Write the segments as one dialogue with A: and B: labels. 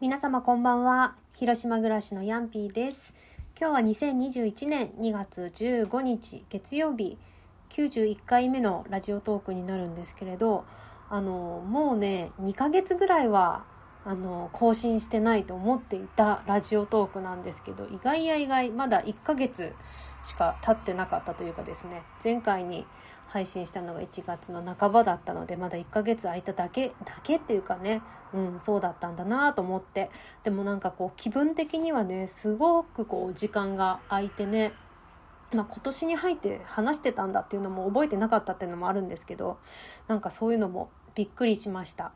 A: 皆様こんばんは。広島暮らしのヤンピーです。今日は2021年2月15日月曜日。91回目のラジオトークになるんですけれどあのもうね2ヶ月ぐらいはあの更新してないと思っていたラジオトークなんですけど意外や意外まだ1ヶ月しか経ってなかったというかですね前回に配信したのが1月の半ばだったのでまだ1ヶ月空いただけだけっていうかねうんそうだったんだなと思ってでもなんかこう気分的にはねすごくこう時間が空いてねまあ、今年に入って話してたんだっていうのも覚えてなかったっていうのもあるんですけどなんかそういうのもびっくりしました。っ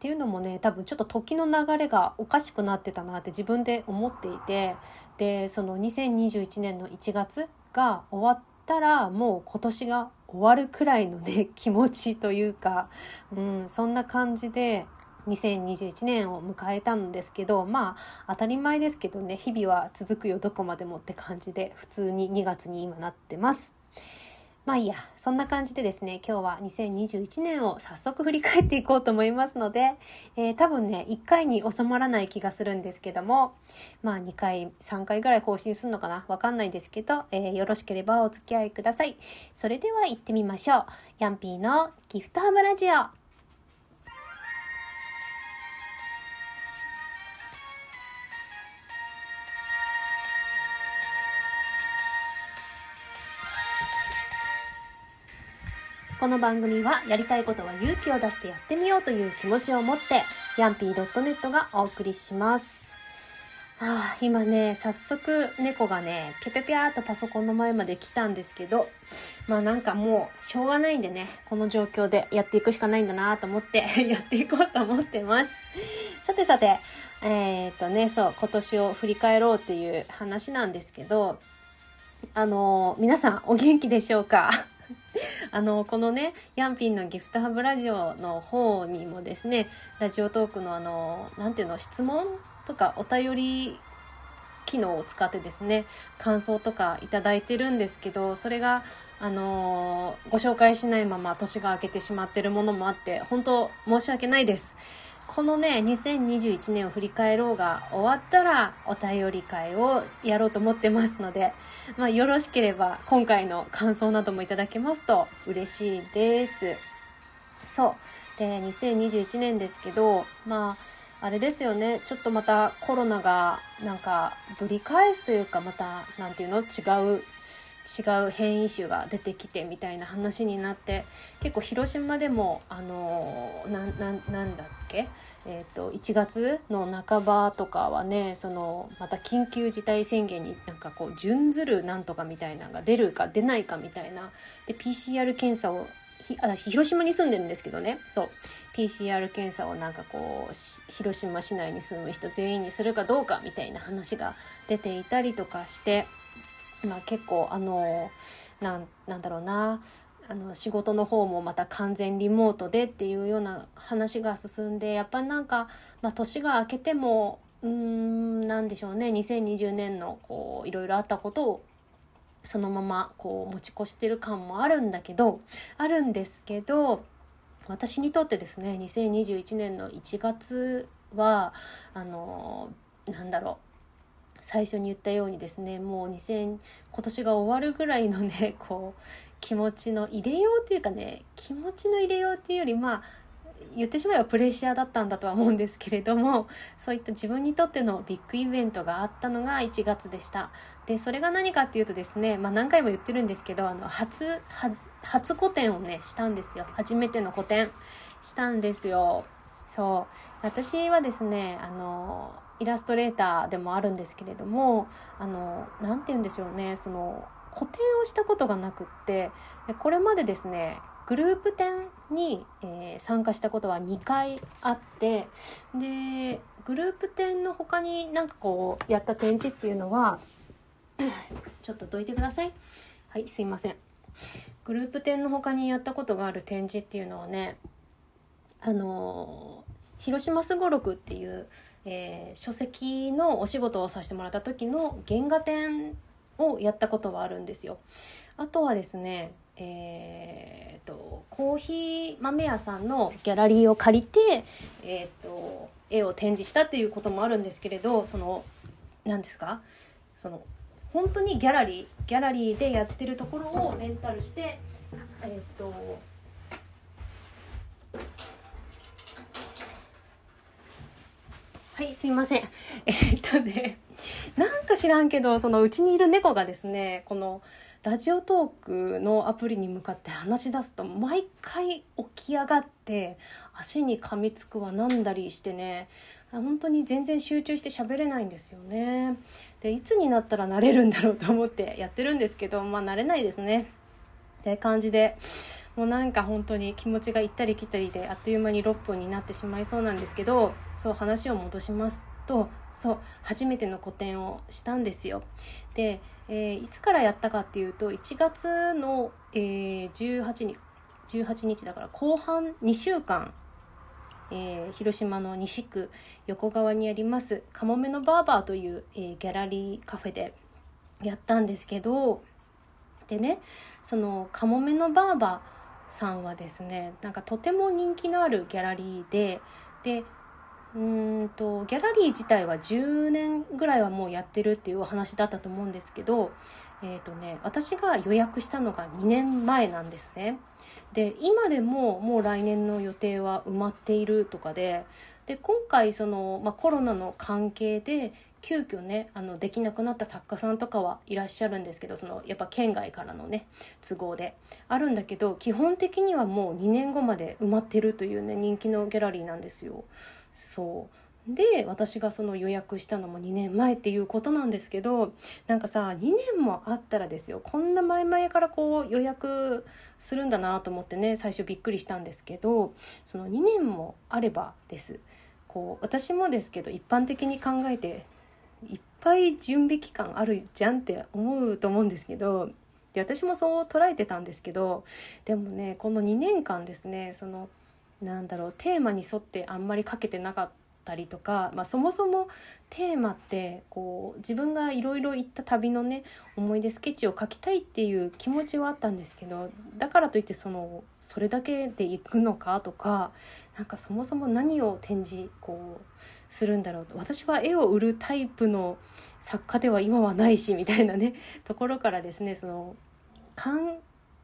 A: ていうのもね多分ちょっと時の流れがおかしくなってたなって自分で思っていてでその2021年の1月が終わったらもう今年が終わるくらいのね気持ちというか、うん、そんな感じで2021年を迎えたんですけどまあ当たり前ですけどね日々は続くよどこまでもって感じで普通に2月に今なってます。まあいいや、そんな感じでですね、今日は2021年を早速振り返っていこうと思いますので、えー、多分ね、1回に収まらない気がするんですけども、まあ2回、3回ぐらい更新するのかなわかんないですけど、えー、よろしければお付き合いください。それでは行ってみましょう。ヤンピーのギフトハムラジオ。この番組はやりたいことは勇気を出してやってみようという気持ちを持ってヤンピー .net がお送りします。ああ、今ね、早速猫がね、ぴゃぴゃぴゃーとパソコンの前まで来たんですけど、まあなんかもうしょうがないんでね、この状況でやっていくしかないんだなと思って やっていこうと思ってます。さてさて、えー、っとね、そう、今年を振り返ろうっていう話なんですけど、あの、皆さんお元気でしょうか？あのこのねヤンピンのギフトハブラジオの方にもですねラジオトークのあの何ていうの質問とかお便り機能を使ってですね感想とかいただいてるんですけどそれがあのご紹介しないまま年が明けてしまってるものもあって本当申し訳ないです。このね、2021年を振り返ろうが終わったらお便り会をやろうと思ってますので、まあ、よろしければ今回の感想などもいただけますと嬉しいです。そう。で、2021年ですけど、まあ、あれですよね。ちょっとまたコロナがなんかぶり返すというか、また、なんていうの？違う違う変異種が出てきてみたいな話になって結構広島でもあのなななんだっけ？えーと、1月の半ばとかはねそのまた緊急事態宣言になんかこう準ずるなんとかみたいなのが出るか出ないかみたいな。で PCR 検査を私広島に住んでるんですけどね。そう。PCR 検査をなんかこう広島市内に住む人全員にするかどうかみたいな話が出ていたりとかして。まあ、結構あのなんなんだろうな。あの仕事の方もまた完全リモートでっていうような話が進んでやっぱりなんか、まあ、年が明けてもうんなんでしょうね。2020年のこういろいろあったことをそのままこう持ち越してる感もあるんだけどあるんですけど私にとってですね2021年の1月はあのなんだろう。最初に言ったようにですねもう2000今年が終わるぐらいのねこう気持ちの入れようっていうかね気持ちの入れようっていうよりまあ言ってしまえばプレッシャーだったんだとは思うんですけれどもそういった自分にとってのビッグイベントがあったのが1月でした。でそれが何かっていうとですね、まあ、何回も言ってるんですけどあの初初初個展をねしたんですよ。初めての個展。したんですよ。そう。私はですねあのイラストレーターでもあるんですけれどもあの何て言うんでしょうねその個展をしたことがなくってこれまでですねグループ展に、えー、参加したことは2回あってでグループ展の他になんかこうやった展示っていうのは ちょっとどいてください。はいすいません。グループ展の他にやったことがある展示っていうのはねあの広島すごろくっていう、えー、書籍のお仕事をさせてもらった時の原画展をやったことはあるんですよ。あとはですねえーと、コーヒー豆屋さんのギャラリーを借りて、えーと絵を展示したっていうこともあるんですけれどその何ですか？その本当にギャラリーギャラリーでやってるところをレンタルしてえー、っとはいすいませんえー、っとねか知らんけどそのうちにいる猫がですねこのラジオトークのアプリに向かって話し出すと毎回起き上がって足に噛みつくわなんだりしてね。本当に全然集中して喋れないんですよね。でいつになったら慣れるんだろうと思ってやってるんですけどまあ慣れないですね。って感じでもうなんか本当に気持ちが行ったり来たりであっという間に6分になってしまいそうなんですけどそう話を戻します。とそう初めての個展をしたんですよ。で、えー、いつからやったかっていうと1月の、えー、18, 日18日だから後半2週間えー、広島の西区横川にありますかもめのバーバーという、えー、ギャラリーカフェでやったんですけどでねそのかもめのバーバーさんはですねなんかとても人気のあるギャラリーででうんとギャラリー自体は10年ぐらいはもうやってるっていうお話だったと思うんですけど、えーとね、私が予約したのが2年前なんですね。で今でももう来年の予定は埋まっているとかでで今回その、まあ、コロナの関係で急遽ねあのできなくなった作家さんとかはいらっしゃるんですけどそのやっぱ県外からのね都合であるんだけど基本的にはもう2年後まで埋まってるというね人気のギャラリーなんですよ。そう。で私がその予約したのも2年前っていうことなんですけどなんかさ2年もあったらですよこんな前々からこう予約するんだなと思ってね最初びっくりしたんですけどその2年もあればです。こう私もですけど一般的に考えていっぱい準備期間あるじゃんって思うと思うんですけどで私もそう捉えてたんですけどでもねこの2年間ですねそのなんだろうテーマに沿ってあんまりかけてなかったりとか、まあ、そもそもテーマってこう自分がいろいろ行った旅のね思い出スケッチを描きたいっていう気持ちはあったんですけどだからといってそのそれだけで行くのかとかなんかそもそも何を展示こうするんだろう。私は絵を売るタイプの作家では今はないしみたいなねところからですねその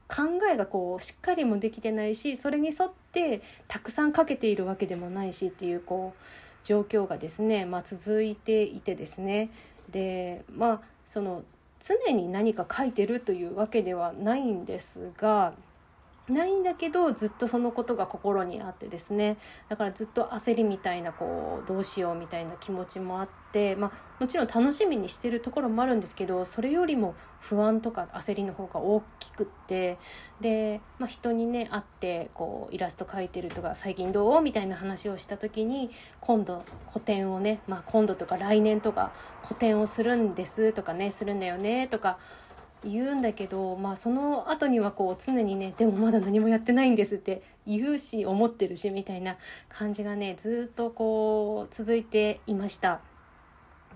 A: 考えがこうしっかりもできてないしそれに沿ってたくさんかけているわけでもないしっていうこう状況がですね、まあ、続いていてですね。でまあその常に何か書いてるというわけではないんですがないんだけどずっとそのことが心にあってですね。だからずっと焦りみたいなこうどうしようみたいな気持ちもあって、まあ、もちろん楽しみにしてるところもあるんですけどそれよりも不安とか焦りの方が大きくってで、まあ、人にね会ってこうイラスト描いてるとか最近どうみたいな話をした時に今度個展をね、まあ、今度とか来年とか個展をするんですとかねするんだよねとか言うんだけど、まあ、その後にはこう常にねでもまだ何もやってないんですって言うし思ってるしみたいな感じがねずっとこう続いていました。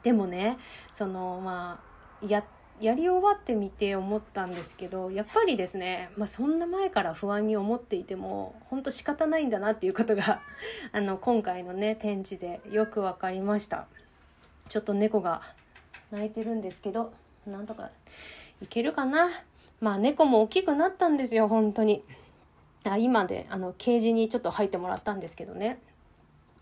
A: でもねそのまあややり終わってみて思ったんですけどやっぱりですね、まあ、そんな前から不安に思っていても本当仕方ないんだなっていうことがあの今回のね展示でよく分かりました。ちょっと猫が泣いてるんですけどなんとかいけるかな？まあ猫も大きくなったんですよ本当に。あ今であのケージにちょっと入ってもらったんですけどね。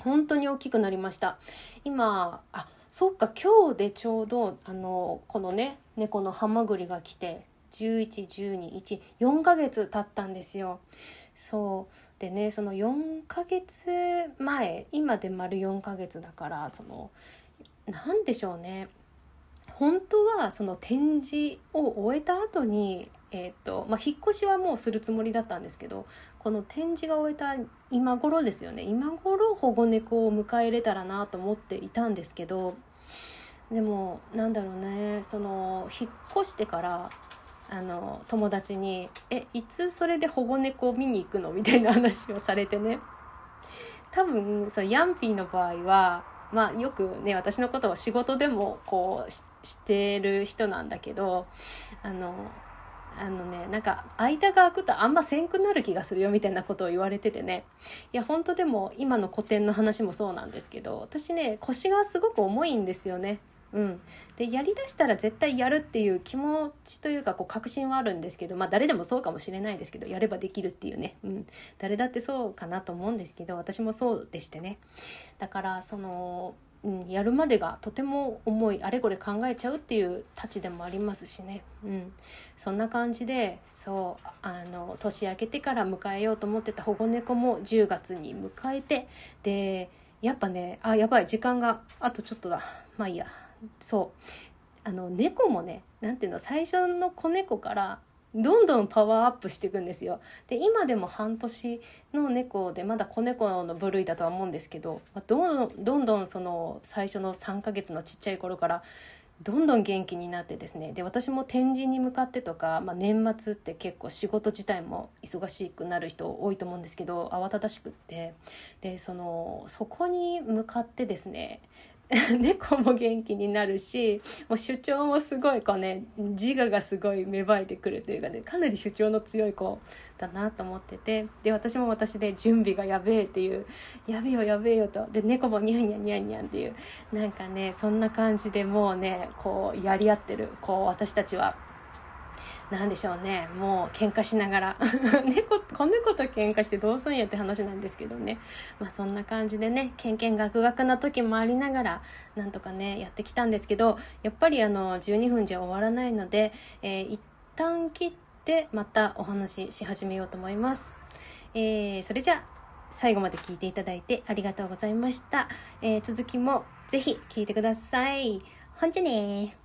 A: 本当に大きくなりました。今あそっか今日でちょうどあのこのね猫のハマグリが来て111214ヶ月経ったんですよ。そう。でねその4ヶ月前今で丸4ヶ月だからその何でしょうね。本当はその展示を終えた後に、えーとまあ、引っ越しはもうするつもりだったんですけどこの展示が終えた今頃ですよね。今頃保護猫を迎え入れたらなと思っていたんですけどでもなんだろうね。その引っ越してからあの友達に「えいつそれで保護猫を見に行くの?」みたいな話をされてね。多分そのヤンピーの場合はまあよくね私のことを仕事でもこうしてる人なんだけどあのあのねなんか間が空くとあんませんくなる気がするよみたいなことを言われててね。いや本当でも今の古典の話もそうなんですけど私ね腰がすごく重いんですよね。うん、でやりだしたら絶対やるっていう気持ちというかこう確信はあるんですけどまあ誰でもそうかもしれないですけどやればできるっていうね、うん、誰だってそうかなと思うんですけど私もそうでしてね。だからそのうん、やるまでがとても重いあれこれ考えちゃうっていうたちでもありますしね、うん、そんな感じでそうあの年明けてから迎えようと思ってた保護猫も10月に迎えてでやっぱねあやばい時間があとちょっとだ。まあいいや。そう。あの猫もね何ていうの最初の子猫からどんどんパワーアップしていくんですよ。で今でも半年の猫でまだ子猫の部類だとは思うんですけどどんどんどんその最初の3ヶ月のちっちゃい頃からどんどん元気になってですねで私も展示に向かってとか、まあ、年末って結構仕事自体も忙しくなる人多いと思うんですけど慌ただしくってでそのそこに向かってですね 猫も元気になるしもう主張もすごいこうね自我がすごい芽生えてくるというかねかなり主張の強い子だなと思っててで私も私で準備がやべえっていうやべえよやべえよと。で猫もニャンニャンニャンニャンっていうなんかねそんな感じでもうねこうやり合ってるこう私たちは。なんでしょうねもう喧嘩しながら 猫子猫と喧嘩してどうすんやって話なんですけどねまあそんな感じでねけんけんがくがくな時もありながらなんとかねやってきたんですけどやっぱりあの12分じゃ終わらないので、えー、一旦切ってまたお話しし始めようと思います。えー、それじゃあ最後まで聞いていただいてありがとうございました。えー、続きもぜひ聞いてください。ほんじゃね